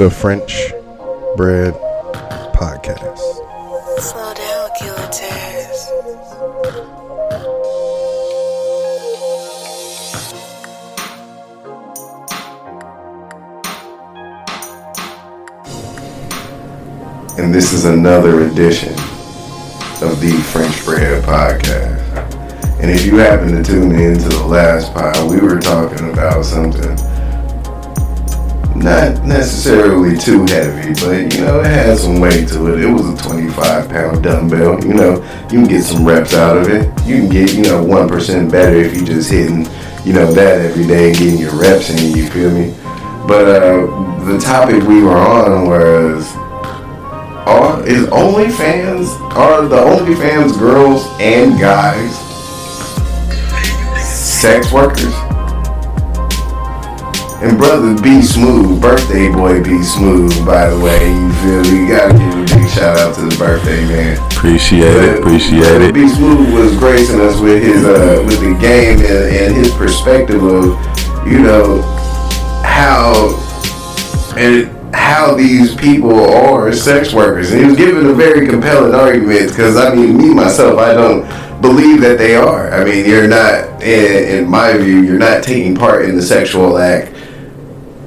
the French Bread Podcast. Slow down, Killer Taz. and this is another edition of the French Bread Podcast. And if you happen to tune in to the last pod, we were talking about something not necessarily too heavy, but you know, it had some weight to it. It was a 25 pound dumbbell. You know, you can get some reps out of it. You can get, you know, 1% better if you just hitting, you know, that every day and getting your reps in, you feel me? But uh, the topic we were on was are is OnlyFans are the OnlyFans girls and guys sex workers? And brother B Smooth, birthday boy B Smooth, by the way, you feel me? You gotta give a big shout out to the birthday man. Appreciate it. Appreciate it. B Smooth was gracing us with his uh with the game and, and his perspective of, you know, how and how these people are sex workers. And he was giving a very compelling argument because I mean, me myself, I don't believe that they are. I mean, you're not, in, in my view, you're not taking part in the sexual act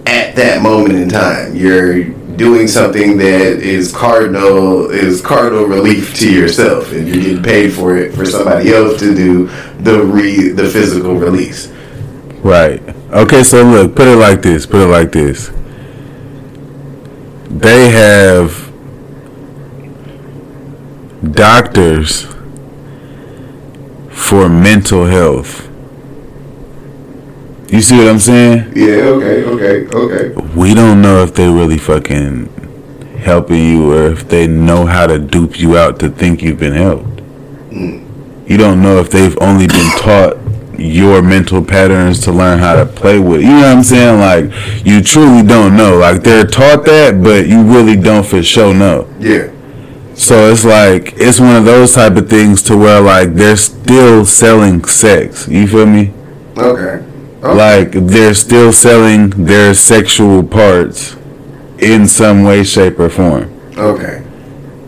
at that moment in time. You're doing something that is cardinal is cardinal relief to yourself, and you're getting paid for it for somebody else to do the re the physical release. Right. Okay, so look, put it like this. Put it like this. They have doctors for mental health. You see what I'm saying? Yeah. Okay. Okay. Okay. We don't know if they really fucking helping you or if they know how to dupe you out to think you've been helped. Mm. You don't know if they've only been taught your mental patterns to learn how to play with. You know what I'm saying? Like you truly don't know. Like they're taught that, but you really don't for sure know. Yeah. So it's like it's one of those type of things to where like they're still selling sex. You feel me? Okay. Okay. Like they're still selling their sexual parts in some way, shape, or form. Okay.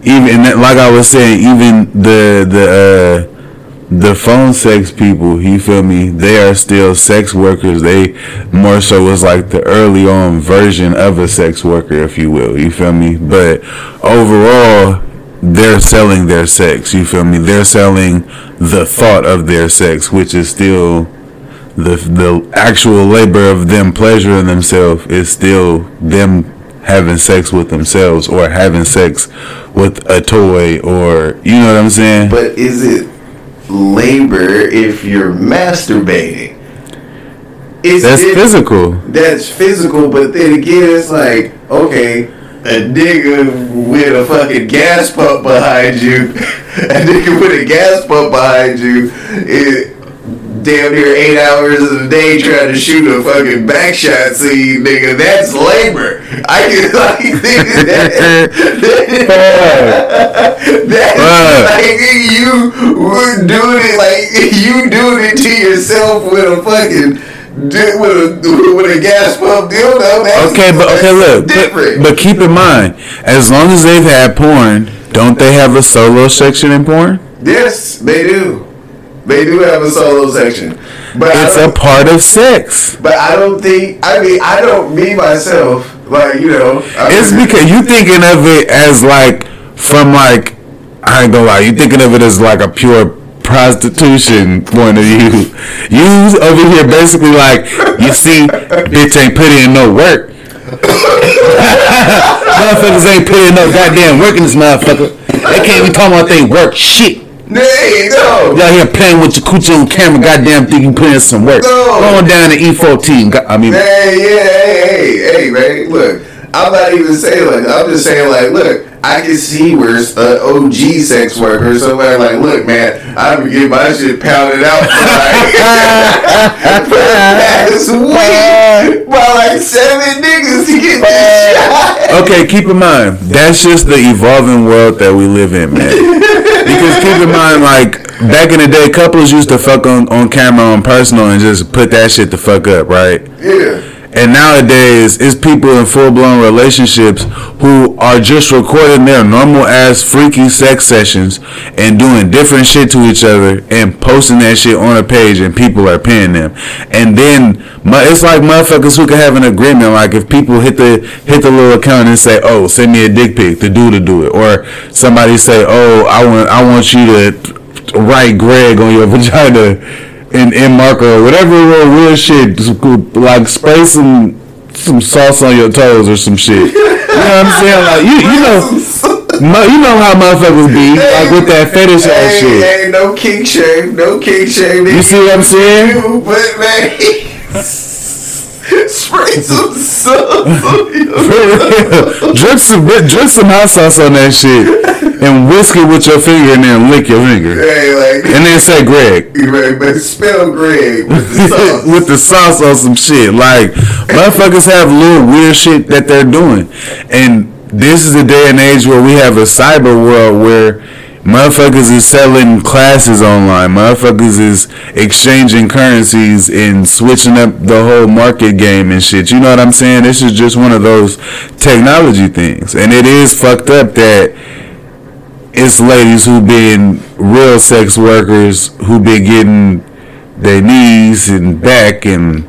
Even that- like I was saying, even the the uh, the phone sex people, you feel me? They are still sex workers. They more so was like the early on version of a sex worker, if you will. You feel me? But overall, they're selling their sex. You feel me? They're selling the thought of their sex, which is still the the actual labor of them pleasuring themselves is still them having sex with themselves or having sex with a toy or you know what I'm saying? But is it labor if you're masturbating? Is That's it- physical. That's physical, but then again, it's like, okay, a nigga with a fucking gas pump behind you, a nigga with a gas pump behind you, it, damn near eight hours of the day trying to shoot a fucking back shot scene, nigga, that's labor. I can like nigga, that, that's Fuck. like you would doing it like you doing it to yourself with a fucking with a with a gas pump dildo. That's, Okay, but okay, look, different. but, but keep in mind, as long as they've had porn, don't they have a solo section in porn? yes, they do. They do have a solo section, but It's a part of sex. but I don't think. I mean, I don't me myself. Like you know, I It's mean, because you thinking of it as like from like I ain't gonna lie, you thinking of it as like a pure prostitution point of view. You over here basically like you see, bitch ain't putting in no work. Motherfuckers ain't putting no goddamn work in this motherfucker. They can't even talk about they work shit. Hey, no. Y'all here playing with your coochie on camera, goddamn think you put in some work. No. Going down to E14. I mean, Hey, yeah, hey, hey, hey, man. Look, I'm not even saying like I'm just saying like, look, I can see where uh, OG sex worker somebody like, look, man, I'm gonna get my shit pounded out for like for the week by like seven niggas to get this shot. Okay, keep in mind that's just the evolving world that we live in, man. Because keep in mind, like back in the day, couples used to fuck on, on camera on personal and just put that shit the fuck up, right? Yeah. And nowadays, it's people in full blown relationships who are just recording their normal ass freaky sex sessions and doing different shit to each other and posting that shit on a page, and people are paying them. And then it's like motherfuckers who can have an agreement. Like if people hit the hit the little account and say, "Oh, send me a dick pic," the dude to do it, or somebody say, "Oh, I want I want you to write Greg on your vagina." In, in marker or whatever real weird shit, like spray some some sauce on your toes or some shit. You know what I'm saying? Like you you know you know how motherfuckers be like with that fetish ass Hey, shit. hey, no kink shame, no kink shame. You see what I'm saying? You, But man, spray some sauce on drip some drip some hot sauce on that shit and whisk it with your finger and then lick your finger. Hey, like, And then say Greg. but spell Greg with the sauce. with the sauce on some shit. Like motherfuckers have little weird shit that they're doing, and this is the day and age where we have a cyber world where motherfuckers is selling classes online. Motherfuckers is exchanging currencies and switching up the whole market game and shit. You know what I'm saying? This is just one of those technology things, and it is fucked up that it's ladies who been real sex workers who been getting their knees and back and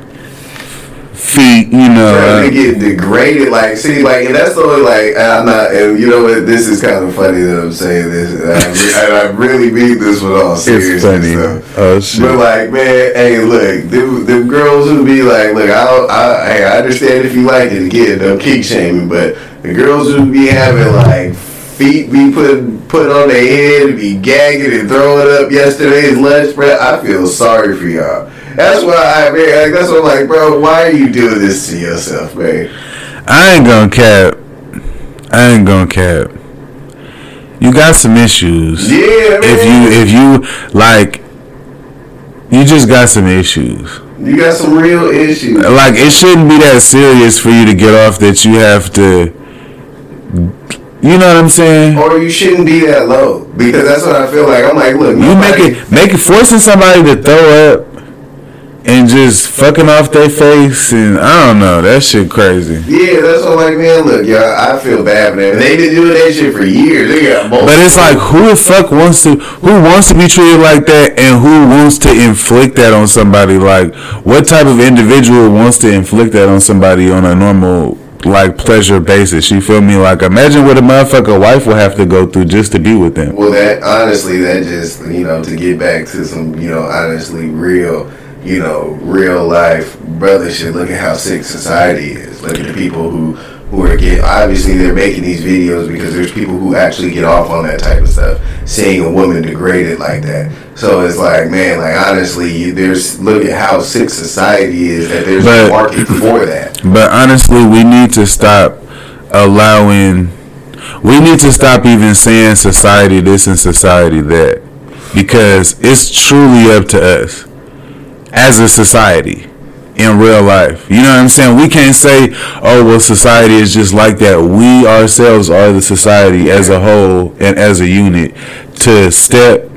feet, you know. Uh, they get degraded. Like, see, like, and that's the only, like, I'm not, and you know what, this is kind of funny that I'm saying this, and I, re- I really mean this with all it's seriousness. funny. though. Oh shit. But like, man, hey, look, them, them girls who be like, look, I, I, hey, I understand if you like it, again, no kick shaming, but the girls who be having like feet be put put on their head and be gagging and throwing up yesterday's lunch, bro, I feel sorry for y'all. That's why I, man, like, that's what I'm like, bro. Why are you doing this to yourself, man? I ain't gonna cap. I ain't gonna cap. You got some issues. Yeah, man. If you if you like, you just got some issues. you got some real issues. Like it shouldn't be that serious for you to get off that you have to. You know what I'm saying? Or you shouldn't be that low because that's what I feel like. I'm like, look, You make it make it forcing somebody to throw up and just fucking off their face and I don't know that shit crazy. Yeah, that's what I'm like, man. Look, y'all, I feel bad for them. They been doing that shit for years. They got both. But it's like who the fuck wants to who wants to be treated like that and who wants to inflict that on somebody? Like what type of individual wants to inflict that on somebody on a normal like pleasure basis? You feel me? Like imagine what a motherfucker wife will have to go through just to be with them. Well, that honestly, that just you know to get back to some you know honestly real you know real life brother shit. Look at how sick society is. Look at the people who who are getting. obviously they're making these videos because there's people who actually get off on that type of stuff, seeing a woman degraded like that. So it's like man, like honestly, you- there's look at how sick society is that there's But- a market for that. But honestly, we need to stop allowing. We need to stop even saying society this and society that, because it's truly up to us as a society in real life. You know what I'm saying? We can't say, "Oh, well, society is just like that." We ourselves are the society as a whole and as a unit to step,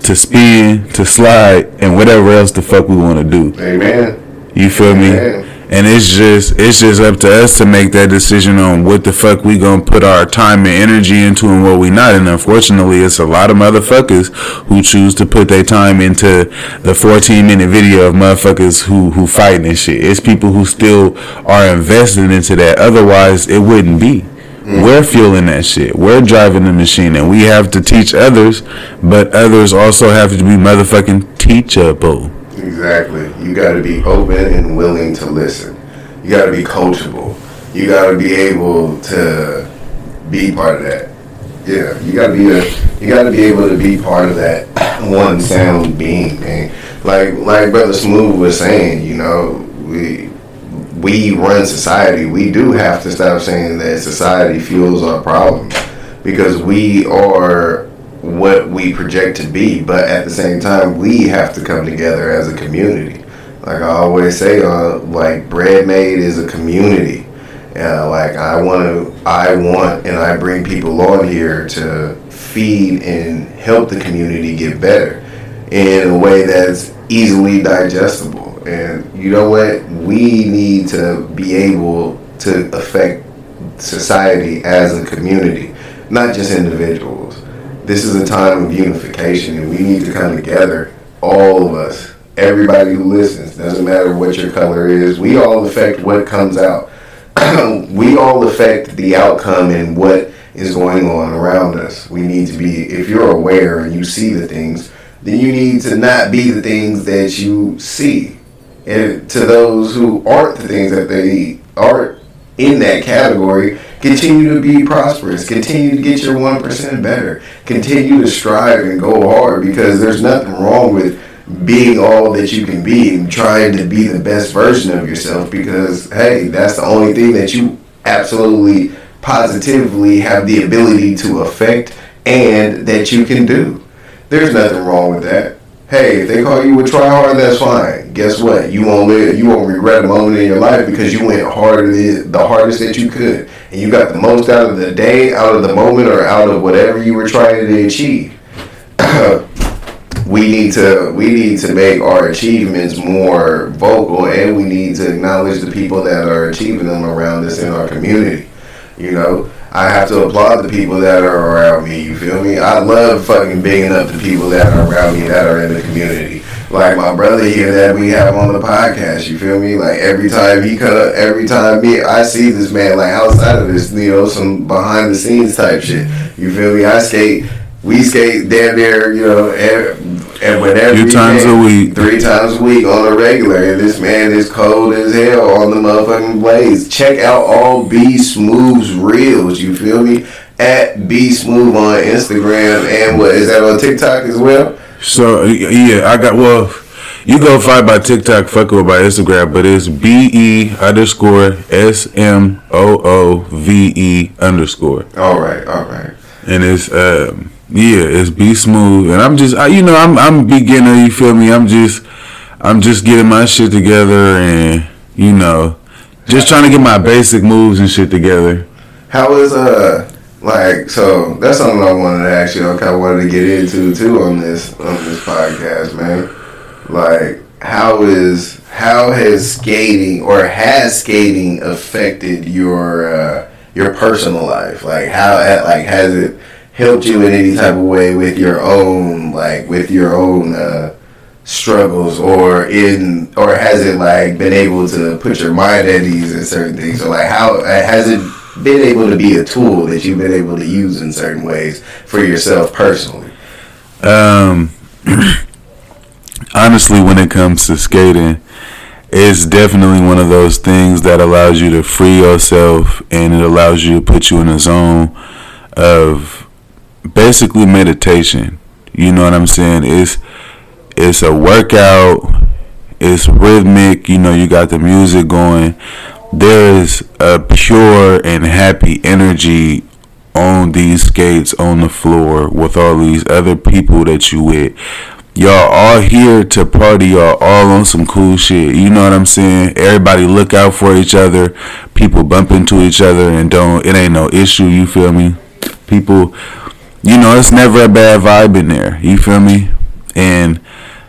to spin, to slide, and whatever else the fuck we want to do. Amen. You feel me? And it's just it's just up to us to make that decision on what the fuck we gonna put our time and energy into and what we not. And unfortunately, it's a lot of motherfuckers who choose to put their time into the 14 minute video of motherfuckers who who fighting and shit. It's people who still are invested into that. Otherwise, it wouldn't be. We're fueling that shit. We're driving the machine, and we have to teach others, but others also have to be motherfucking teachable. Exactly. You got to be open and willing to listen. You got to be coachable. You got to be able to be part of that. Yeah, you got to be a, you got to be able to be part of that one sound being, man. Like like brother Smooth was saying, you know, we we run society. We do have to stop saying that society fuels our problems because we are what we project to be. But at the same time, we have to come together as a community. Like I always say, uh, like bread made is a community. Uh, like I want to, I want, and I bring people on here to feed and help the community get better in a way that's easily digestible. And you know what? We need to be able to affect society as a community, not just individuals. This is a time of unification, and we need to come together, all of us, everybody who listens. Doesn't matter what your color is. We all affect what comes out. we all affect the outcome and what is going on around us. We need to be, if you're aware and you see the things, then you need to not be the things that you see. And to those who aren't the things that they aren't in that category, continue to be prosperous. Continue to get your 1% better. Continue to strive and go hard because there's nothing wrong with being all that you can be and trying to be the best version of yourself because, hey, that's the only thing that you absolutely positively have the ability to affect and that you can do. There's nothing wrong with that. Hey, if they call you a try hard, that's fine. Guess what? You won't live. You won't regret a moment in your life because you went harder the hardest that you could, and you got the most out of the day, out of the moment, or out of whatever you were trying to achieve. we need to we need to make our achievements more vocal, and we need to acknowledge the people that are achieving them around us in our community. You know, I have to applaud the people that are around me. You feel me? I love fucking bigging up the people that are around me that are in the community. Like my brother here that we have on the podcast. You feel me? Like every time he come, every time me, I see this man like outside of this, you know, some behind the scenes type shit. You feel me? I skate. We skate damn near, you know, every, and whenever Few times a week. three times a week on a regular. And this man is cold as hell on the motherfucking blaze. Check out all B Smooth's reels. You feel me? At B Smooth on Instagram and what is that on TikTok as well? So yeah, I got well. You go find by TikTok, fuck with by Instagram, but it's B E underscore S M O O V E underscore, All right, all right. and it's um yeah, it's be smooth, and I'm just I, you know I'm I'm a beginner, you feel me? I'm just I'm just getting my shit together, and you know just trying to get my basic moves and shit together. How is uh like so that's something I wanted to ask you. I kind of wanted to get into too on this on this podcast, man. Like how is how has skating or has skating affected your uh, your personal life? Like how like has it helped you in any type of way with your own like with your own uh, struggles or in or has it like been able to put your mind at ease in certain things or like how uh, has it been able to be a tool that you've been able to use in certain ways for yourself personally Um, honestly, when it comes to skating, it's definitely one of those things that allows you to free yourself and it allows you to put you in a zone of basically meditation. You know what I'm saying? It's it's a workout. It's rhythmic. You know, you got the music going. There is a pure and happy energy on these skates on the floor with all these other people that you with. Y'all all here to party. Y'all all on some cool shit. You know what I'm saying? Everybody look out for each other. People bump into each other and don't. It ain't no issue. You feel me? People, you know, it's never a bad vibe in there. You feel me? And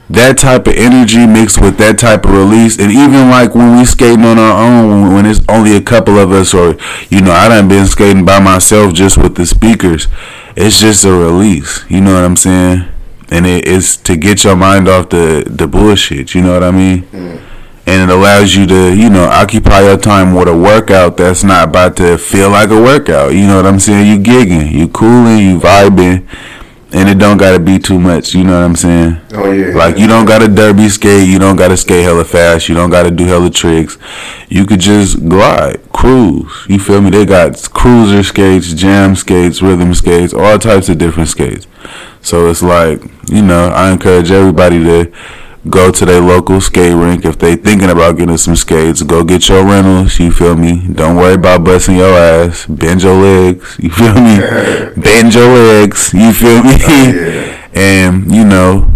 that type of energy mixed with that type of release, and even like when we skating on our own, when, it's only a couple of us, or you know, I done been skating by myself just with the speakers. It's just a release. You know what I'm saying? And it, it's to get your mind off the the bullshit. You know what I mean? Mm. And it allows you to, you know, occupy your time with a workout that's not about to feel like a workout. You know what I'm saying? You gigging, you cooling, you vibing, and it don't gotta be too much. You know what I'm saying? oh yeah Like you don't gotta derby skate, you don't gotta skate hella fast, you don't gotta do hella tricks. You could just glide, cruise. You feel me? They got cruiser skates, jam skates, rhythm skates, all types of different skates. So it's like, you know, I encourage everybody to go to their local skate rink if they thinking about getting some skates. Go get your rentals. You feel me? Don't worry about busting your ass. Bend your legs. You feel me? Bend your legs. You feel me? Oh, yeah. and you know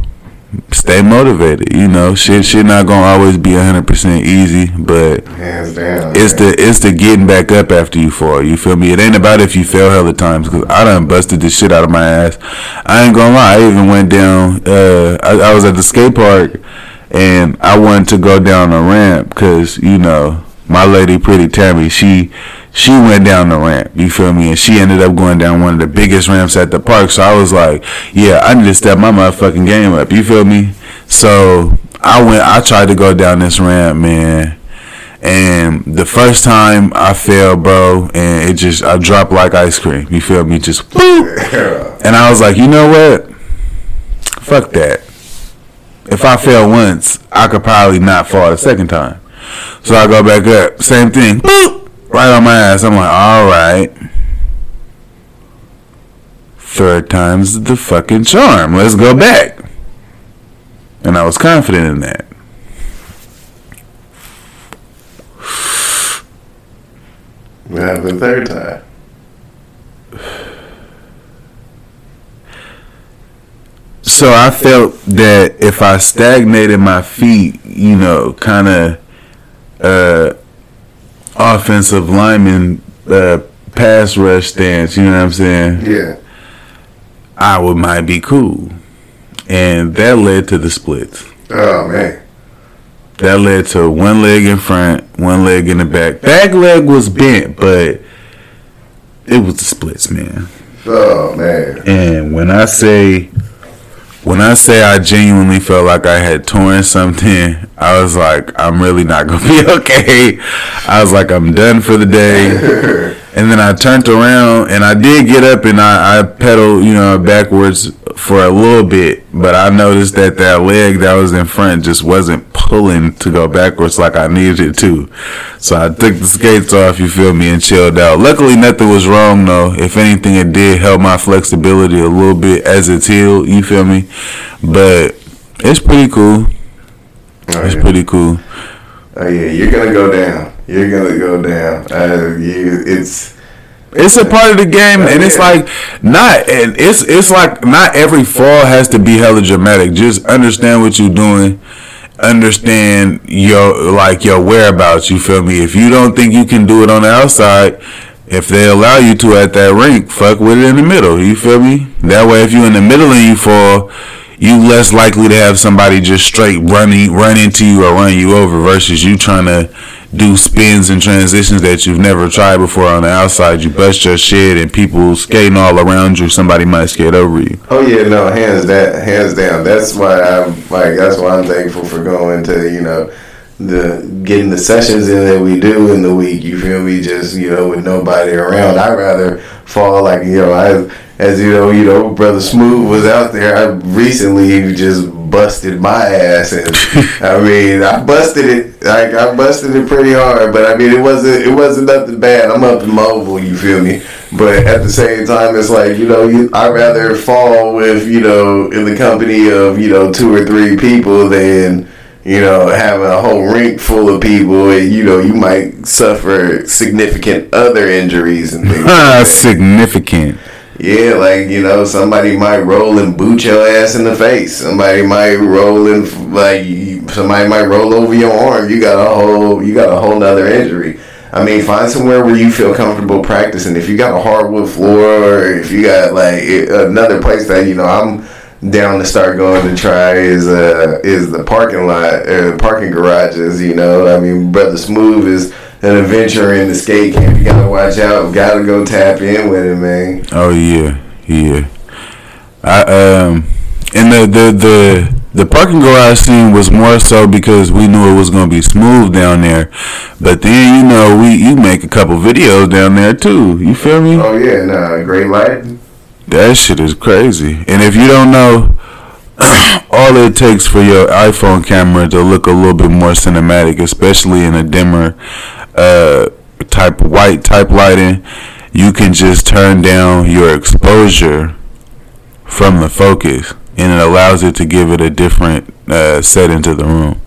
stay motivated you know. Shit shit not gonna always be 100% easy but hands down it's man. the it's the getting back up after you fall you feel me? It ain't about if you fail hella times because i done busted this shit out of my ass. I ain't gonna lie i even went down uh i, I was at the skate park and I wanted to go down a ramp because you know my lady, pretty Tammy, she she went down the ramp. You feel me? And she ended up going down one of the biggest ramps at the park. So I was like, yeah, I need to step my motherfucking game up. You feel me? So I went. I tried to go down this ramp, man. And the first time I fell, bro, and it just I dropped like ice cream. You feel me? Just boop. And I was like, you know what? Fuck that. If I fell once, I could probably not fall the second time. So I go back up, same thing, boop, right on my ass. I'm like, all right. Third time's the fucking charm. Let's go back. And I was confident in that. What happened the third time? So I felt that if I stagnated my feet, you know, kind of uh, offensive lineman uh, pass rush stance, you know what I'm saying? Yeah. I would might be cool. And that led to the splits. Oh man. That led to one leg in front, one leg in the back. Back leg was bent, but it was the splits, man. Oh man. And when I say when I say I genuinely felt like I had torn something, I was like, I'm really not gonna be okay. I was like, I'm done for the day. And then I turned around and I did get up and I, I pedaled, you know, backwards for a little bit. But I noticed that that leg that was in front just wasn't pulling to go backwards like I needed it to. So I took the skates off, you feel me, and chilled out. Luckily, nothing was wrong though. If anything, it did help my flexibility a little bit as it's healed, you feel me? But it's pretty cool. Oh, It's yeah. pretty cool. Oh yeah, you're gonna go down. You're gonna go down. Uh, you, it's It's a part of the game, and it's like not, and it's it's like not every fall has to be hella dramatic. Just understand what you're doing, understand your like your whereabouts. You feel me? If you don't think you can do it on the outside, if they allow you to at that rink, fuck with it in the middle. You feel me? That way, if you're in the middle and you fall, you less likely to have somebody just straight running run into you or run you over versus you trying to do spins and transitions that you've never tried before on the outside. You bust your shit and people skating all around you. Somebody might skate over you. oh yeah, no, hands that hands down. That's why I'm like that's why I'm thankful for going to you know the getting the sessions in that we do in the week. You feel me? Just you know with nobody around. I'd rather fall like you know I as you know you know brother Smooth was out there. I recently just busted my ass. And I mean I busted it like I busted it pretty hard but I mean it wasn't it wasn't nothing bad. I'm up and mobile you feel me? But at the same time it's like you know you I'd rather fall with you know in the company of you know two or three people than you know having a whole rink full of people and you know you might suffer significant other injuries and things Ah, significant. Yeah, like you know, somebody might roll and boot your ass in the face. Somebody might roll and like somebody might roll over your arm. You got a whole you got a whole nother injury. I mean, find somewhere where you feel comfortable practicing. If you got a hardwood floor, or if you got like another place that you know, I'm down to start going to try is uh is the parking lot, uh, parking garages. You know, I mean, brother Smooth is an adventure in the skate camp. You gotta watch out. Gotta go tap in with it, man. Oh yeah, yeah. I um, and the the the the parking garage scene was more so because we knew it was gonna be smooth down there, but then you know we you make a couple videos down there too. You feel me? Oh yeah, nah, great light. That shit is crazy. And if you don't know, all it takes for your iPhone camera to look a little bit more cinematic, especially in a dimmer uh, type white type lighting, you can just turn down your exposure from the focus, and it allows it to give it a different uh, setting to the room.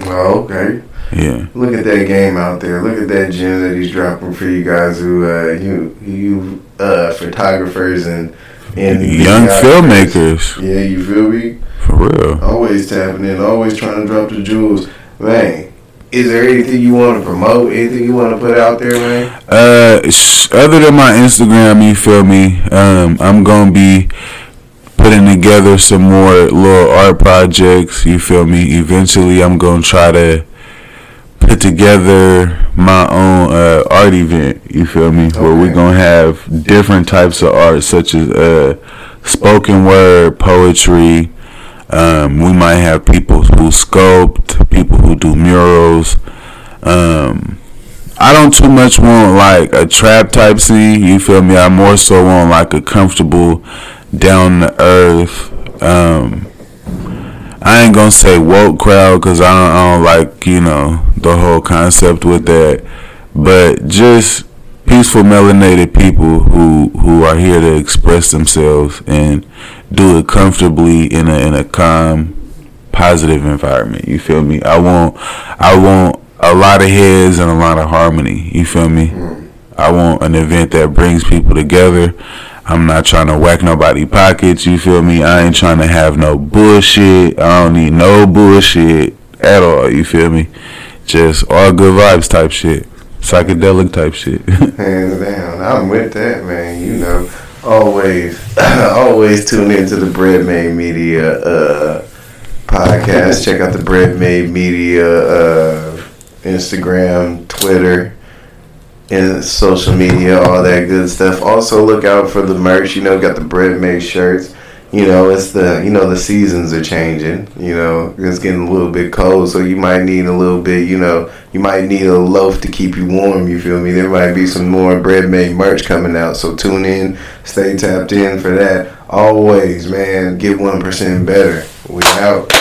Oh, okay. Yeah. Look at that game out there. Look at that gem that he's dropping for you guys who uh you you uh photographers and and Young filmmakers, Yeah, you feel me? for real. Always tapping in, always trying to drop the jewels. Man, is there anything you want to promote? Anything you want to put out there, man? Uh, sh- other than my Instagram, you feel me? Um, I'm gonna be putting together some more little art projects. You feel me? Eventually, I'm gonna try to put together my own uh, art event. You feel me? Where we're gonna have different types of art, such as uh, spoken word, poetry. Um, we might have people who sculpt, people who do murals. Um, I don't too much want like a trap type scene. You feel me? I more so want like a comfortable, down to earth. Um, I ain't gonna say woke crowd because I I don't like you know the whole concept with that, but just peaceful melanated people who who are here to express themselves and do it comfortably in a in a calm, positive environment. You feel me? I want I want a lot of heads and a lot of harmony. You feel me? I want an event that brings people together. I'm not trying to whack nobody pockets. You feel me? I ain't trying to have no bullshit. I don't need no bullshit at all. You feel me? Just all good vibes type shit, psychedelic type shit. Hands down. I'm with that, man. You know, always, always tune into the Bread Made Media uh, podcast. Check out the Bread Made Media uh, Instagram, Twitter, and social media, all that good stuff. Also, look out for the merch. You know, got the Bread Made shirts. You know, it's the you know the seasons are changing. You know, it's getting a little bit cold, so you might need a little bit. You know, you might need a loaf to keep you warm. You feel me? There might be some more bread made merch coming out. So tune in, stay tapped in for that. Always, man, get one percent better. We out.